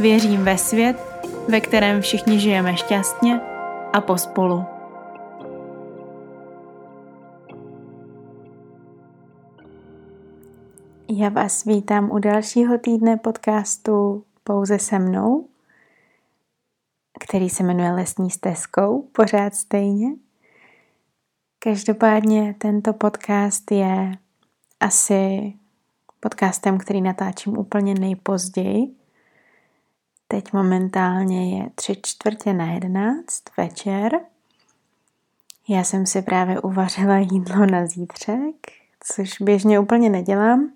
Věřím ve svět, ve kterém všichni žijeme šťastně a pospolu. Já vás vítám u dalšího týdne podcastu Pouze se mnou, který se jmenuje Lesní stezkou, pořád stejně. Každopádně tento podcast je asi podcastem, který natáčím úplně nejpozději. Teď momentálně je tři čtvrtě na jedenáct večer. Já jsem si právě uvařila jídlo na zítřek, což běžně úplně nedělám.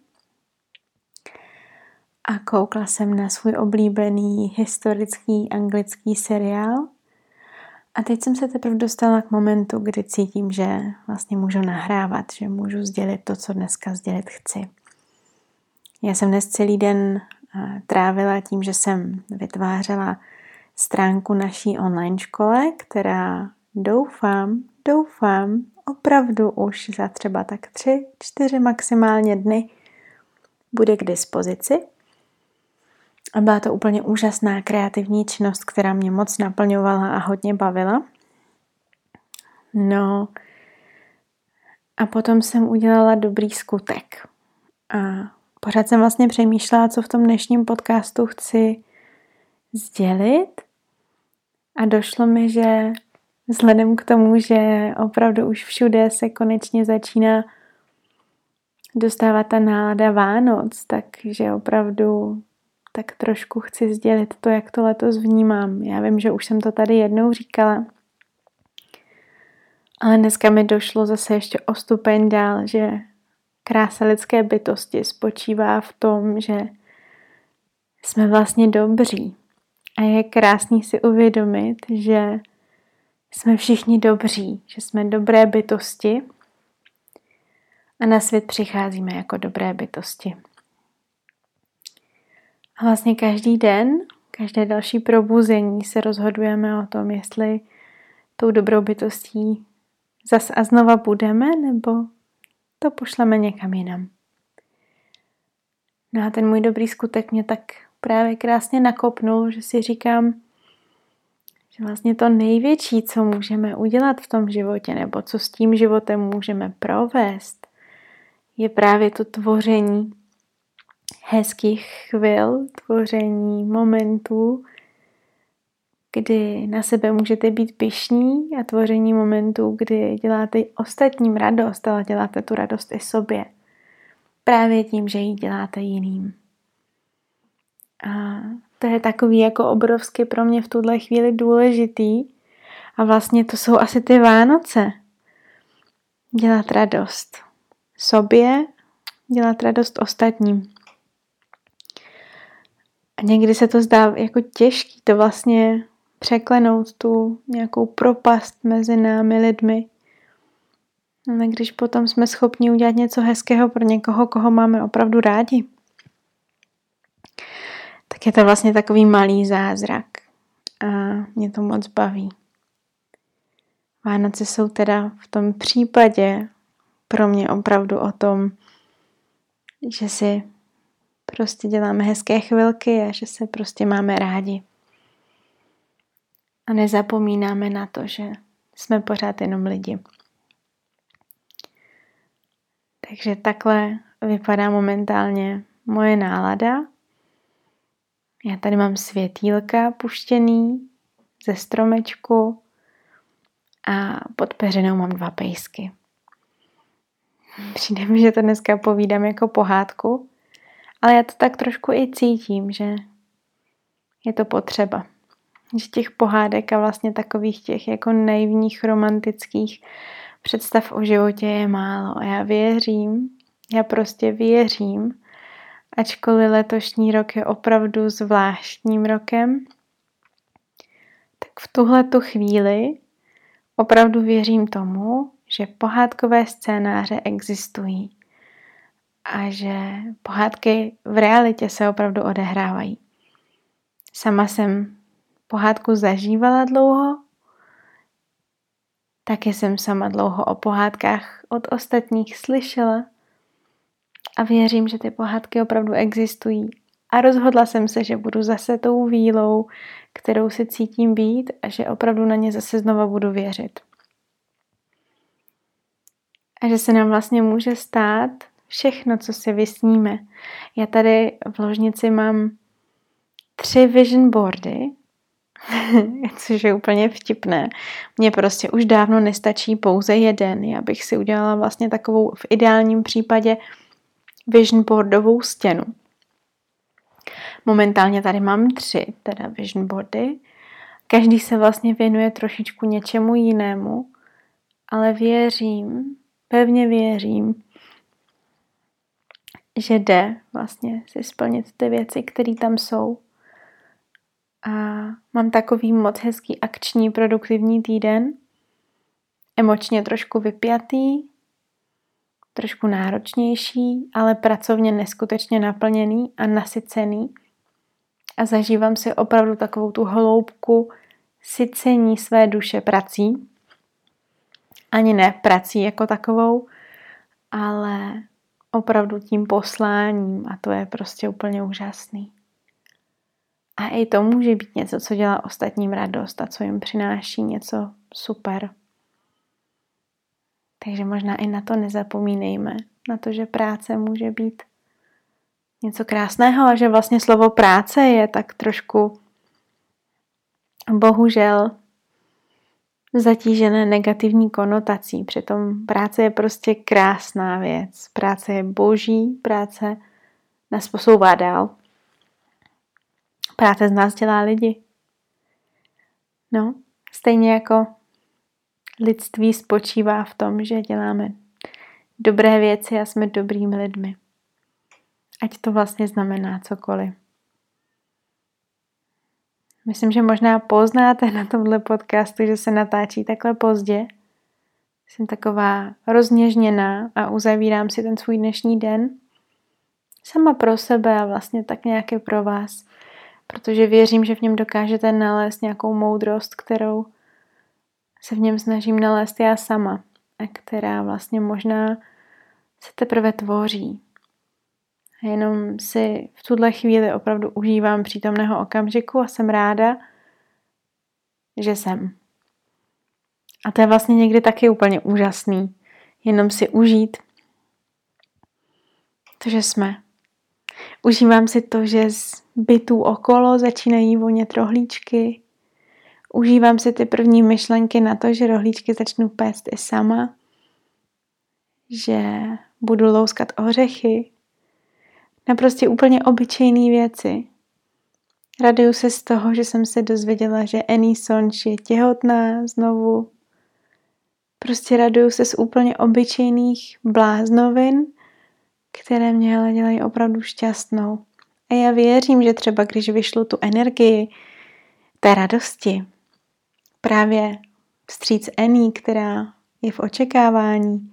A koukla jsem na svůj oblíbený historický anglický seriál. A teď jsem se teprve dostala k momentu, kdy cítím, že vlastně můžu nahrávat, že můžu sdělit to, co dneska sdělit chci. Já jsem dnes celý den trávila tím, že jsem vytvářela stránku naší online škole, která doufám, doufám, opravdu už za třeba tak tři, čtyři maximálně dny bude k dispozici. A byla to úplně úžasná kreativní činnost, která mě moc naplňovala a hodně bavila. No a potom jsem udělala dobrý skutek. A pořád jsem vlastně přemýšlela, co v tom dnešním podcastu chci sdělit. A došlo mi, že vzhledem k tomu, že opravdu už všude se konečně začíná dostávat ta nálada Vánoc, takže opravdu tak trošku chci sdělit to, jak to letos vnímám. Já vím, že už jsem to tady jednou říkala, ale dneska mi došlo zase ještě o stupeň dál, že krása lidské bytosti spočívá v tom, že jsme vlastně dobří. A je krásný si uvědomit, že jsme všichni dobří, že jsme dobré bytosti a na svět přicházíme jako dobré bytosti. A vlastně každý den, každé další probuzení se rozhodujeme o tom, jestli tou dobrou bytostí zas a znova budeme, nebo to pošleme někam jinam. No a ten můj dobrý skutek mě tak právě krásně nakopnul, že si říkám, že vlastně to největší, co můžeme udělat v tom životě, nebo co s tím životem můžeme provést, je právě to tvoření hezkých chvil, tvoření momentů, kdy na sebe můžete být pišní a tvoření momentů, kdy děláte ostatním radost, ale děláte tu radost i sobě. Právě tím, že ji děláte jiným. A to je takový jako obrovsky pro mě v tuhle chvíli důležitý. A vlastně to jsou asi ty Vánoce. Dělat radost sobě, dělat radost ostatním. A někdy se to zdá jako těžký to vlastně překlenout tu nějakou propast mezi námi lidmi. Ale když potom jsme schopni udělat něco hezkého pro někoho, koho máme opravdu rádi, tak je to vlastně takový malý zázrak. A mě to moc baví. Vánoce jsou teda v tom případě pro mě opravdu o tom, že si prostě děláme hezké chvilky a že se prostě máme rádi. A nezapomínáme na to, že jsme pořád jenom lidi. Takže takhle vypadá momentálně moje nálada. Já tady mám světýlka puštěný ze stromečku a pod peřinou mám dva pejsky. Přijde mi, že to dneska povídám jako pohádku, ale já to tak trošku i cítím, že je to potřeba. Že těch pohádek a vlastně takových těch jako naivních romantických představ o životě je málo. A já věřím, já prostě věřím ačkoliv letošní rok je opravdu zvláštním rokem, tak v tuhle tu chvíli opravdu věřím tomu, že pohádkové scénáře existují a že pohádky v realitě se opravdu odehrávají. Sama jsem pohádku zažívala dlouho, taky jsem sama dlouho o pohádkách od ostatních slyšela a věřím, že ty pohádky opravdu existují. A rozhodla jsem se, že budu zase tou vílou, kterou si cítím být a že opravdu na ně zase znova budu věřit. A že se nám vlastně může stát všechno, co si vysníme. Já tady v ložnici mám tři vision boardy, což je úplně vtipné. Mně prostě už dávno nestačí pouze jeden. Já bych si udělala vlastně takovou v ideálním případě vision boardovou stěnu. Momentálně tady mám tři, teda vision boardy. Každý se vlastně věnuje trošičku něčemu jinému, ale věřím, pevně věřím, že jde vlastně si splnit ty věci, které tam jsou. A mám takový moc hezký akční produktivní týden, emočně trošku vypjatý, trošku náročnější, ale pracovně neskutečně naplněný a nasycený. A zažívám si opravdu takovou tu hloubku sycení své duše prací. Ani ne prací jako takovou, ale opravdu tím posláním a to je prostě úplně úžasný. A i to může být něco, co dělá ostatním radost a co jim přináší něco super. Takže možná i na to nezapomínejme, na to, že práce může být něco krásného a že vlastně slovo práce je tak trošku bohužel zatížené negativní konotací. Přitom práce je prostě krásná věc. Práce je boží, práce nás posouvá dál. Práce z nás dělá lidi. No, stejně jako lidství spočívá v tom, že děláme dobré věci a jsme dobrými lidmi. Ať to vlastně znamená cokoliv. Myslím, že možná poznáte na tomhle podcastu, že se natáčí takhle pozdě. Jsem taková rozněžněná a uzavírám si ten svůj dnešní den sama pro sebe a vlastně tak nějaké pro vás, protože věřím, že v něm dokážete nalézt nějakou moudrost, kterou se v něm snažím nalézt já sama a která vlastně možná se teprve tvoří. A jenom si v tuhle chvíli opravdu užívám přítomného okamžiku a jsem ráda, že jsem. A to je vlastně někdy taky úplně úžasný. Jenom si užít to, že jsme. Užívám si to, že z bytů okolo začínají vonět rohlíčky. Užívám si ty první myšlenky na to, že rohlíčky začnu pést i sama. Že budu louskat ořechy, na prostě úplně obyčejné věci. Raduju se z toho, že jsem se dozvěděla, že Annie Sonch je těhotná znovu. Prostě raduju se z úplně obyčejných bláznovin, které mě ale dělají opravdu šťastnou. A já věřím, že třeba když vyšlu tu energii té radosti, právě vstříc Annie, která je v očekávání,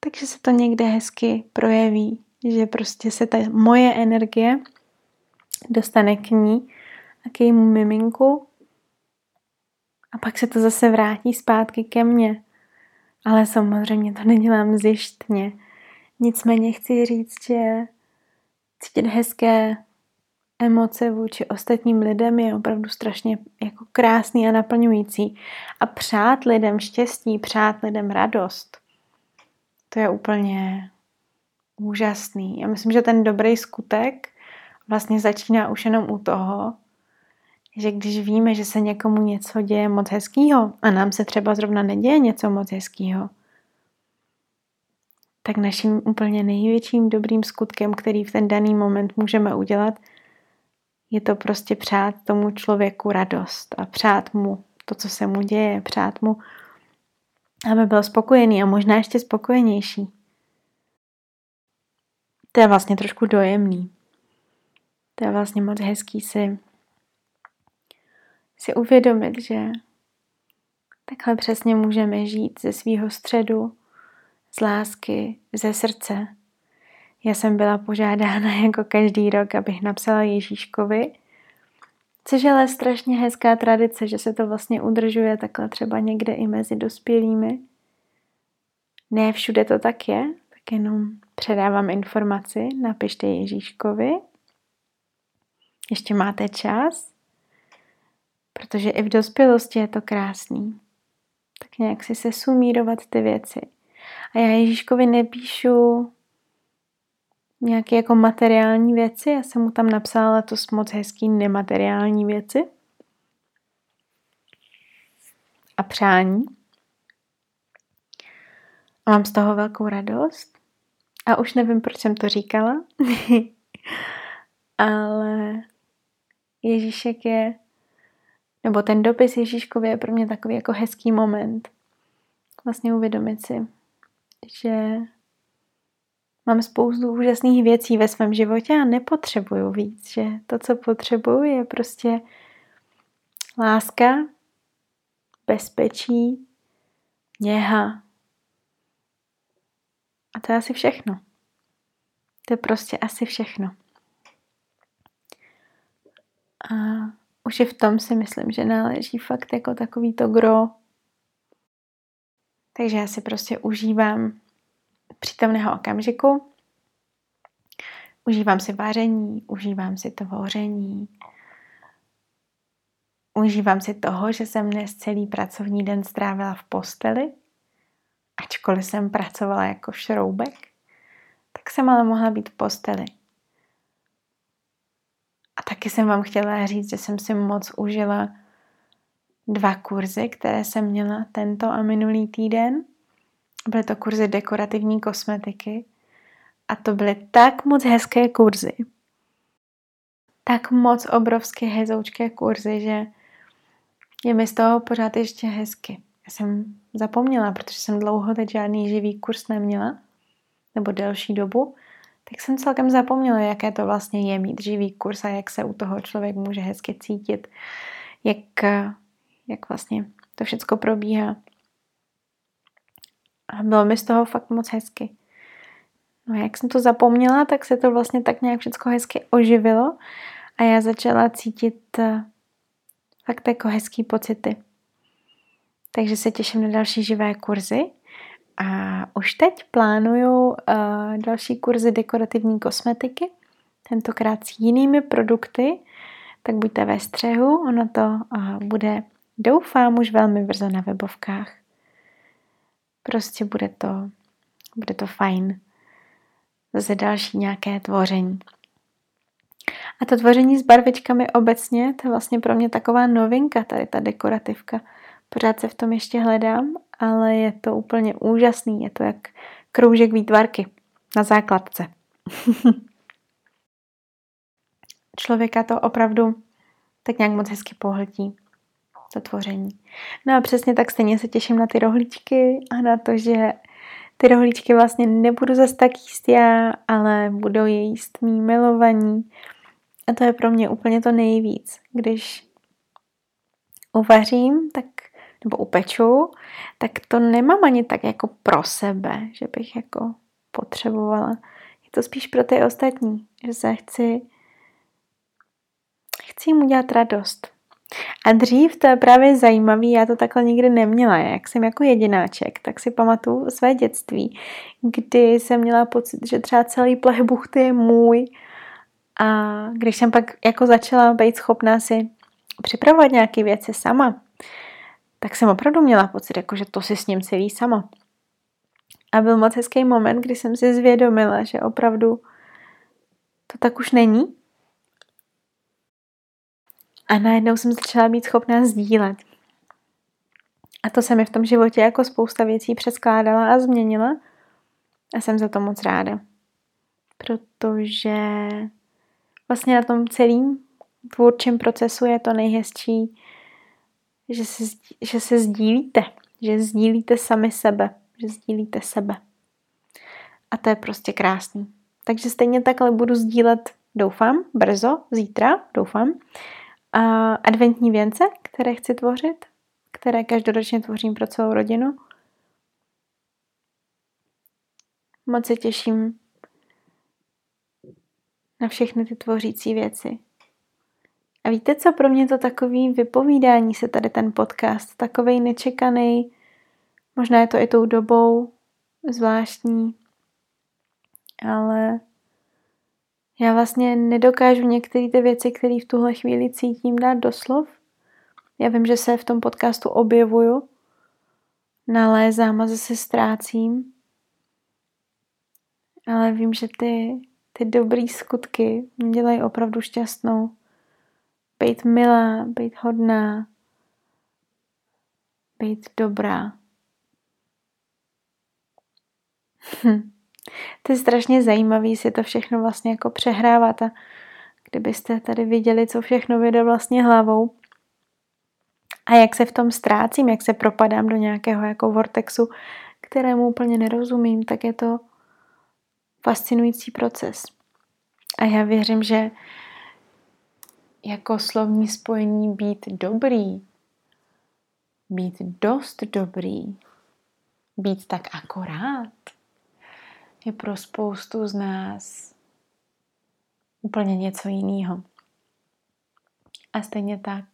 takže se to někde hezky projeví že prostě se ta moje energie dostane k ní a k jejímu miminku a pak se to zase vrátí zpátky ke mně. Ale samozřejmě to nedělám zjištně. Nicméně chci říct, že cítit hezké emoce vůči ostatním lidem je opravdu strašně jako krásný a naplňující. A přát lidem štěstí, přát lidem radost, to je úplně úžasný. Já myslím, že ten dobrý skutek vlastně začíná už jenom u toho, že když víme, že se někomu něco děje moc hezkýho a nám se třeba zrovna neděje něco moc hezkýho, tak naším úplně největším dobrým skutkem, který v ten daný moment můžeme udělat, je to prostě přát tomu člověku radost a přát mu to, co se mu děje, přát mu, aby byl spokojený a možná ještě spokojenější. To je vlastně trošku dojemný. To je vlastně moc hezký si, si uvědomit, že takhle přesně můžeme žít ze svýho středu, z lásky, ze srdce. Já jsem byla požádána jako každý rok, abych napsala Ježíškovi, což je ale strašně hezká tradice, že se to vlastně udržuje takhle třeba někde i mezi dospělými. Ne všude to tak je, tak jenom předávám informaci, napište Ježíškovi. Ještě máte čas, protože i v dospělosti je to krásný. Tak nějak si se sumírovat ty věci. A já Ježíškovi nepíšu nějaké jako materiální věci, já jsem mu tam napsala to moc hezký nemateriální věci a přání. A mám z toho velkou radost. A už nevím, proč jsem to říkala, ale Ježíšek je, nebo ten dopis Ježíškovi je pro mě takový jako hezký moment. Vlastně uvědomit si, že mám spoustu úžasných věcí ve svém životě a nepotřebuju víc, že to, co potřebuju, je prostě láska, bezpečí, něha. A to je asi všechno. To je prostě asi všechno. A už i v tom si myslím, že náleží fakt jako takový to gro. Takže já si prostě užívám přítomného okamžiku. Užívám si vaření, užívám si tvoření, užívám si toho, že jsem dnes celý pracovní den strávila v posteli, ačkoliv jsem pracovala jako šroubek, tak jsem ale mohla být v posteli. A taky jsem vám chtěla říct, že jsem si moc užila dva kurzy, které jsem měla tento a minulý týden. Byly to kurzy dekorativní kosmetiky a to byly tak moc hezké kurzy. Tak moc obrovské hezoučké kurzy, že je mi z toho pořád ještě hezky. Já jsem zapomněla, protože jsem dlouho teď žádný živý kurz neměla, nebo delší dobu, tak jsem celkem zapomněla, jaké to vlastně je mít živý kurz a jak se u toho člověk může hezky cítit, jak, jak vlastně to všechno probíhá. A bylo mi z toho fakt moc hezky. No a jak jsem to zapomněla, tak se to vlastně tak nějak všechno hezky oživilo a já začala cítit eh, fakt jako hezký pocity. Takže se těším na další živé kurzy a už teď plánuju uh, další kurzy dekorativní kosmetiky, tentokrát s jinými produkty, tak buďte ve střehu, ono to uh, bude, doufám, už velmi brzo na webovkách. Prostě bude to, bude to fajn. Zase další nějaké tvoření. A to tvoření s barvičkami obecně, to je vlastně pro mě taková novinka, tady ta dekorativka. Pořád se v tom ještě hledám, ale je to úplně úžasný. Je to jak kroužek výtvarky na základce. Člověka to opravdu tak nějak moc hezky pohltí to tvoření. No a přesně tak stejně se těším na ty rohlíčky a na to, že ty rohlíčky vlastně nebudu zase tak jíst já, ale budou je jíst mý milovaní. A to je pro mě úplně to nejvíc. Když uvařím, tak nebo upeču, tak to nemám ani tak jako pro sebe, že bych jako potřebovala. Je to spíš pro ty ostatní, že se chci chci jim udělat radost. A dřív to je právě zajímavé, já to takhle nikdy neměla. Jak jsem jako jedináček, tak si pamatuju své dětství, kdy jsem měla pocit, že třeba celý plech buchty je můj. A když jsem pak jako začala být schopná si připravovat nějaké věci sama, tak jsem opravdu měla pocit, jako, že to si s ním celý sama. A byl moc hezký moment, kdy jsem si zvědomila, že opravdu to tak už není. A najednou jsem začala být schopná sdílet. A to se mi v tom životě jako spousta věcí přeskládala a změnila. A jsem za to moc ráda. Protože vlastně na tom celém tvůrčím procesu je to nejhezčí, že se, že se sdílíte, že sdílíte sami sebe, že sdílíte sebe. A to je prostě krásný. Takže stejně takhle budu sdílet, doufám, brzo, zítra, doufám, adventní věnce, které chci tvořit, které každoročně tvořím pro celou rodinu. Moc se těším na všechny ty tvořící věci. A víte, co pro mě to takový vypovídání se tady ten podcast, takovej nečekaný, možná je to i tou dobou zvláštní, ale já vlastně nedokážu některé ty věci, které v tuhle chvíli cítím, dát do slov. Já vím, že se v tom podcastu objevuju, nalézám a zase ztrácím, ale vím, že ty, ty dobrý skutky mě dělají opravdu šťastnou. Být milá, být hodná, být dobrá. Hm. To je strašně zajímavý si to všechno vlastně jako přehrávat a kdybyste tady viděli, co všechno vyjde vlastně hlavou a jak se v tom ztrácím, jak se propadám do nějakého jako vortexu, kterému úplně nerozumím, tak je to fascinující proces. A já věřím, že jako slovní spojení být dobrý, být dost dobrý, být tak akorát, je pro spoustu z nás úplně něco jiného. A stejně tak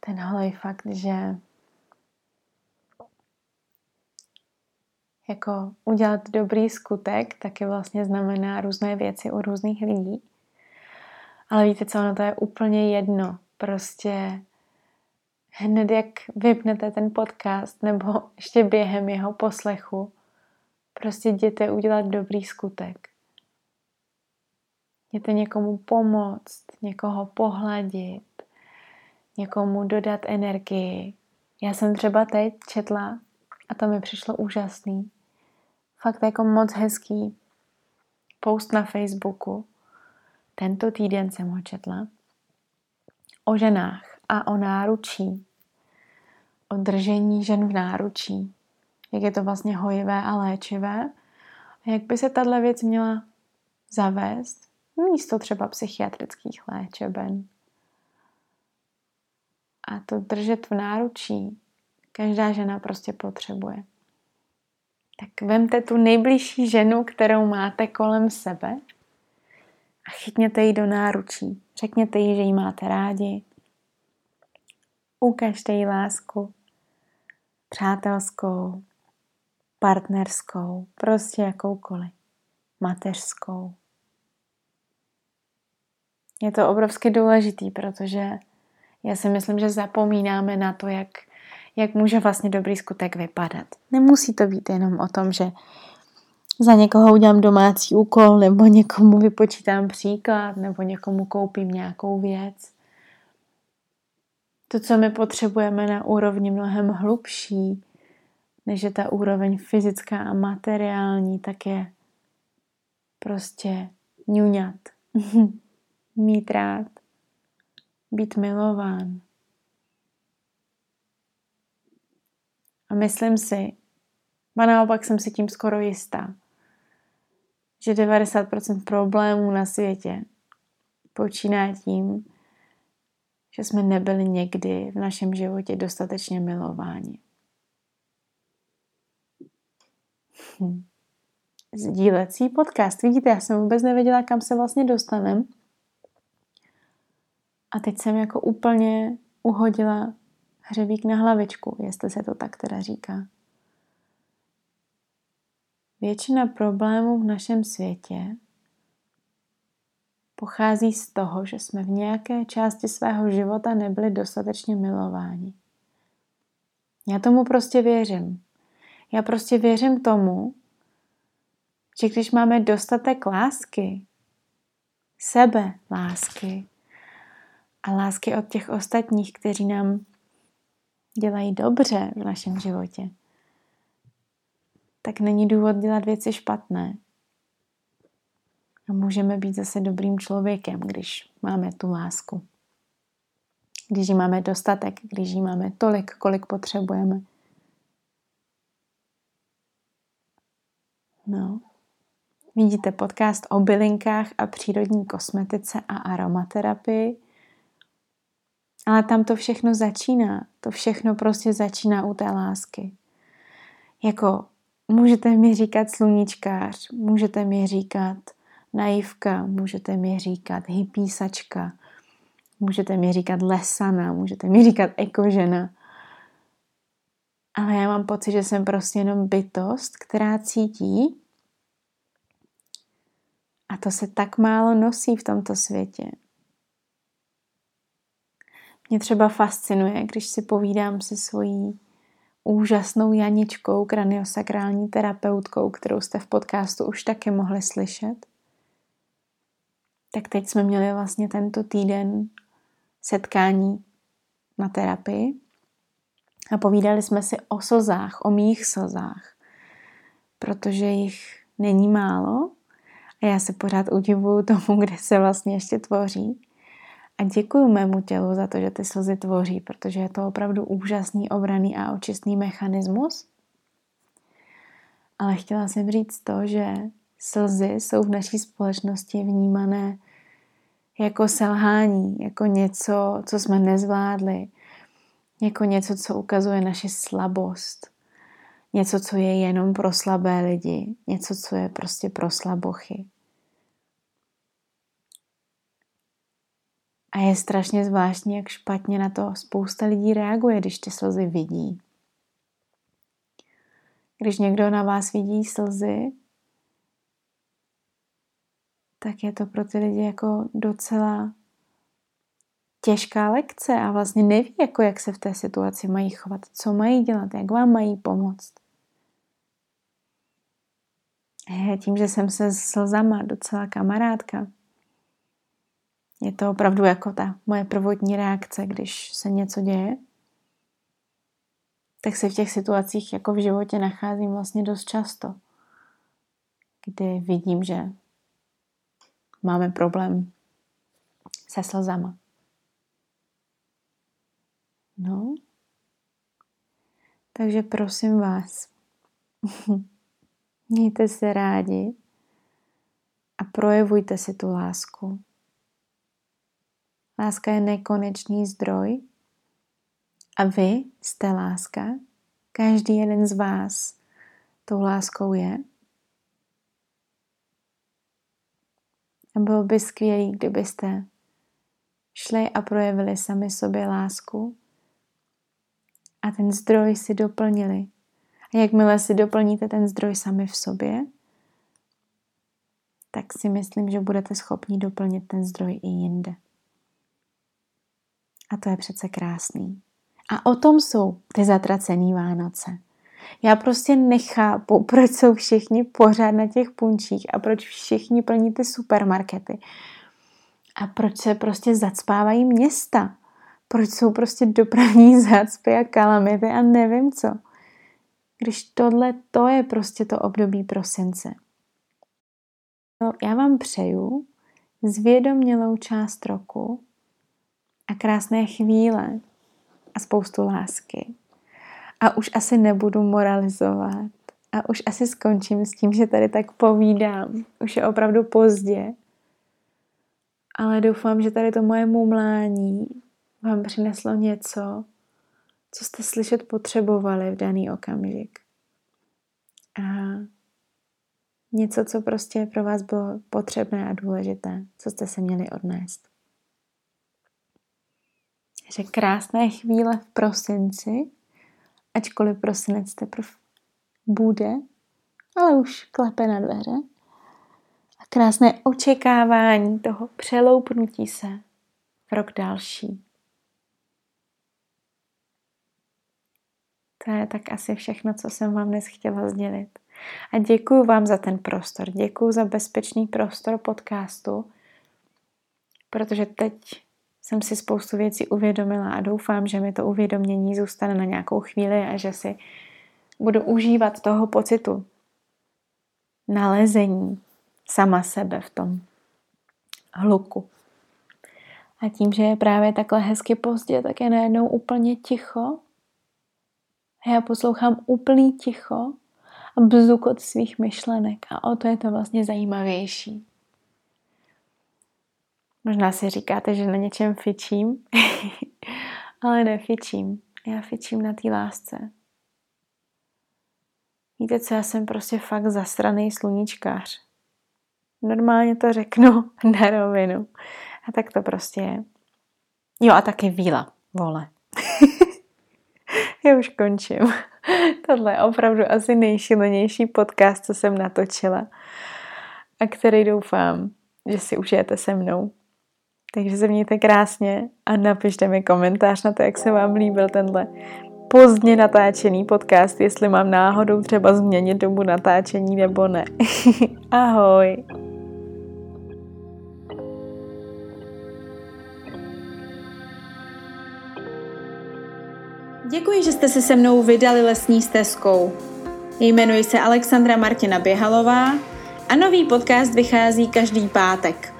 ten holej fakt, že jako udělat dobrý skutek taky vlastně znamená různé věci u různých lidí. Ale víte co, ono to je úplně jedno. Prostě hned jak vypnete ten podcast nebo ještě během jeho poslechu, prostě jděte udělat dobrý skutek. Jděte někomu pomoct, někoho pohladit, někomu dodat energii. Já jsem třeba teď četla a to mi přišlo úžasný. Fakt jako moc hezký post na Facebooku. Tento týden jsem ho četla. O ženách a o náručí. O držení žen v náručí. Jak je to vlastně hojivé a léčivé. A jak by se tahle věc měla zavést místo třeba psychiatrických léčeben. A to držet v náručí každá žena prostě potřebuje. Tak vemte tu nejbližší ženu, kterou máte kolem sebe a chytněte ji do náručí. Řekněte jí, že ji máte rádi. Ukažte jí lásku. Přátelskou, partnerskou, prostě jakoukoliv. Mateřskou. Je to obrovsky důležitý, protože já si myslím, že zapomínáme na to, jak, jak může vlastně dobrý skutek vypadat. Nemusí to být jenom o tom, že za někoho udělám domácí úkol, nebo někomu vypočítám příklad, nebo někomu koupím nějakou věc. To, co my potřebujeme na úrovni mnohem hlubší, než je ta úroveň fyzická a materiální, tak je prostě ňuňat, mít rád, být milován. A myslím si, a naopak jsem si tím skoro jistá, že 90% problémů na světě počíná tím, že jsme nebyli někdy v našem životě dostatečně milováni. Hm. Sdílecí podcast. Vidíte, já jsem vůbec nevěděla, kam se vlastně dostanem. A teď jsem jako úplně uhodila hřebík na hlavičku, jestli se to tak teda říká. Většina problémů v našem světě pochází z toho, že jsme v nějaké části svého života nebyli dostatečně milováni. Já tomu prostě věřím. Já prostě věřím tomu, že když máme dostatek lásky, sebe lásky a lásky od těch ostatních, kteří nám dělají dobře v našem životě, tak není důvod dělat věci špatné. A můžeme být zase dobrým člověkem, když máme tu lásku. Když ji máme dostatek, když ji máme tolik, kolik potřebujeme. No. Vidíte podcast o bylinkách a přírodní kosmetice a aromaterapii. Ale tam to všechno začíná. To všechno prostě začíná u té lásky. Jako můžete mi říkat sluníčkář, můžete mi říkat naivka, můžete mi říkat hypísačka, můžete mi říkat lesana, můžete mi říkat ekožena. Ale já mám pocit, že jsem prostě jenom bytost, která cítí a to se tak málo nosí v tomto světě. Mě třeba fascinuje, když si povídám se svojí úžasnou Janičkou, kraniosakrální terapeutkou, kterou jste v podcastu už taky mohli slyšet. Tak teď jsme měli vlastně tento týden setkání na terapii a povídali jsme si o slzách, o mých slzách, protože jich není málo a já se pořád udivuju tomu, kde se vlastně ještě tvoří. A děkuji mému tělu za to, že ty slzy tvoří, protože je to opravdu úžasný obraný a očistný mechanismus. Ale chtěla jsem říct to, že slzy jsou v naší společnosti vnímané jako selhání, jako něco, co jsme nezvládli, jako něco, co ukazuje naši slabost, něco, co je jenom pro slabé lidi, něco, co je prostě pro slabochy. A je strašně zvláštní, jak špatně na to spousta lidí reaguje, když ty slzy vidí. Když někdo na vás vidí slzy, tak je to pro ty lidi jako docela těžká lekce a vlastně neví, jako jak se v té situaci mají chovat, co mají dělat, jak vám mají pomoct. A tím, že jsem se slzama docela kamarádka, je to opravdu jako ta moje prvotní reakce, když se něco děje, tak se v těch situacích jako v životě nacházím vlastně dost často, kdy vidím, že máme problém se slzama. No, takže prosím vás, mějte se rádi a projevujte si tu lásku. Láska je nekonečný zdroj a vy jste láska. Každý jeden z vás tou láskou je. Bylo by skvělé, kdybyste šli a projevili sami sobě lásku a ten zdroj si doplnili. A jakmile si doplníte ten zdroj sami v sobě, tak si myslím, že budete schopni doplnit ten zdroj i jinde. A to je přece krásný. A o tom jsou ty zatracený Vánoce. Já prostě nechápu, proč jsou všichni pořád na těch punčích a proč všichni plní ty supermarkety. A proč se prostě zacpávají města. Proč jsou prostě dopravní zácpy a kalamity a nevím co. Když tohle, to je prostě to období prosince. No, já vám přeju zvědomělou část roku, a krásné chvíle a spoustu lásky. A už asi nebudu moralizovat. A už asi skončím s tím, že tady tak povídám. Už je opravdu pozdě. Ale doufám, že tady to moje mumlání vám přineslo něco, co jste slyšet potřebovali v daný okamžik. A něco, co prostě pro vás bylo potřebné a důležité, co jste se měli odnést že krásné chvíle v prosinci, ačkoliv prosinec teprve bude, ale už klepe na dveře. A krásné očekávání toho přeloupnutí se v rok další. To je tak asi všechno, co jsem vám dnes chtěla sdělit. A děkuji vám za ten prostor. Děkuji za bezpečný prostor podcastu, protože teď jsem si spoustu věcí uvědomila a doufám, že mi to uvědomění zůstane na nějakou chvíli a že si budu užívat toho pocitu nalezení sama sebe v tom hluku. A tím, že je právě takhle hezky pozdě, tak je najednou úplně ticho. A já poslouchám úplný ticho a bzukot svých myšlenek. A o to je to vlastně zajímavější. Možná si říkáte, že na něčem fičím, ale nefičím. Já fičím na té lásce. Víte co, já jsem prostě fakt zasraný sluníčkář. Normálně to řeknu na rovinu. A tak to prostě je. Jo a taky víla, vole. Já už končím. Tohle je opravdu asi nejšilenější podcast, co jsem natočila. A který doufám, že si užijete se mnou. Takže se mějte krásně a napište mi komentář na to, jak se vám líbil tenhle pozdně natáčený podcast, jestli mám náhodou třeba změnit dobu natáčení nebo ne. Ahoj! Děkuji, že jste se se mnou vydali lesní stezkou. Jmenuji se Alexandra Martina Běhalová a nový podcast vychází každý pátek.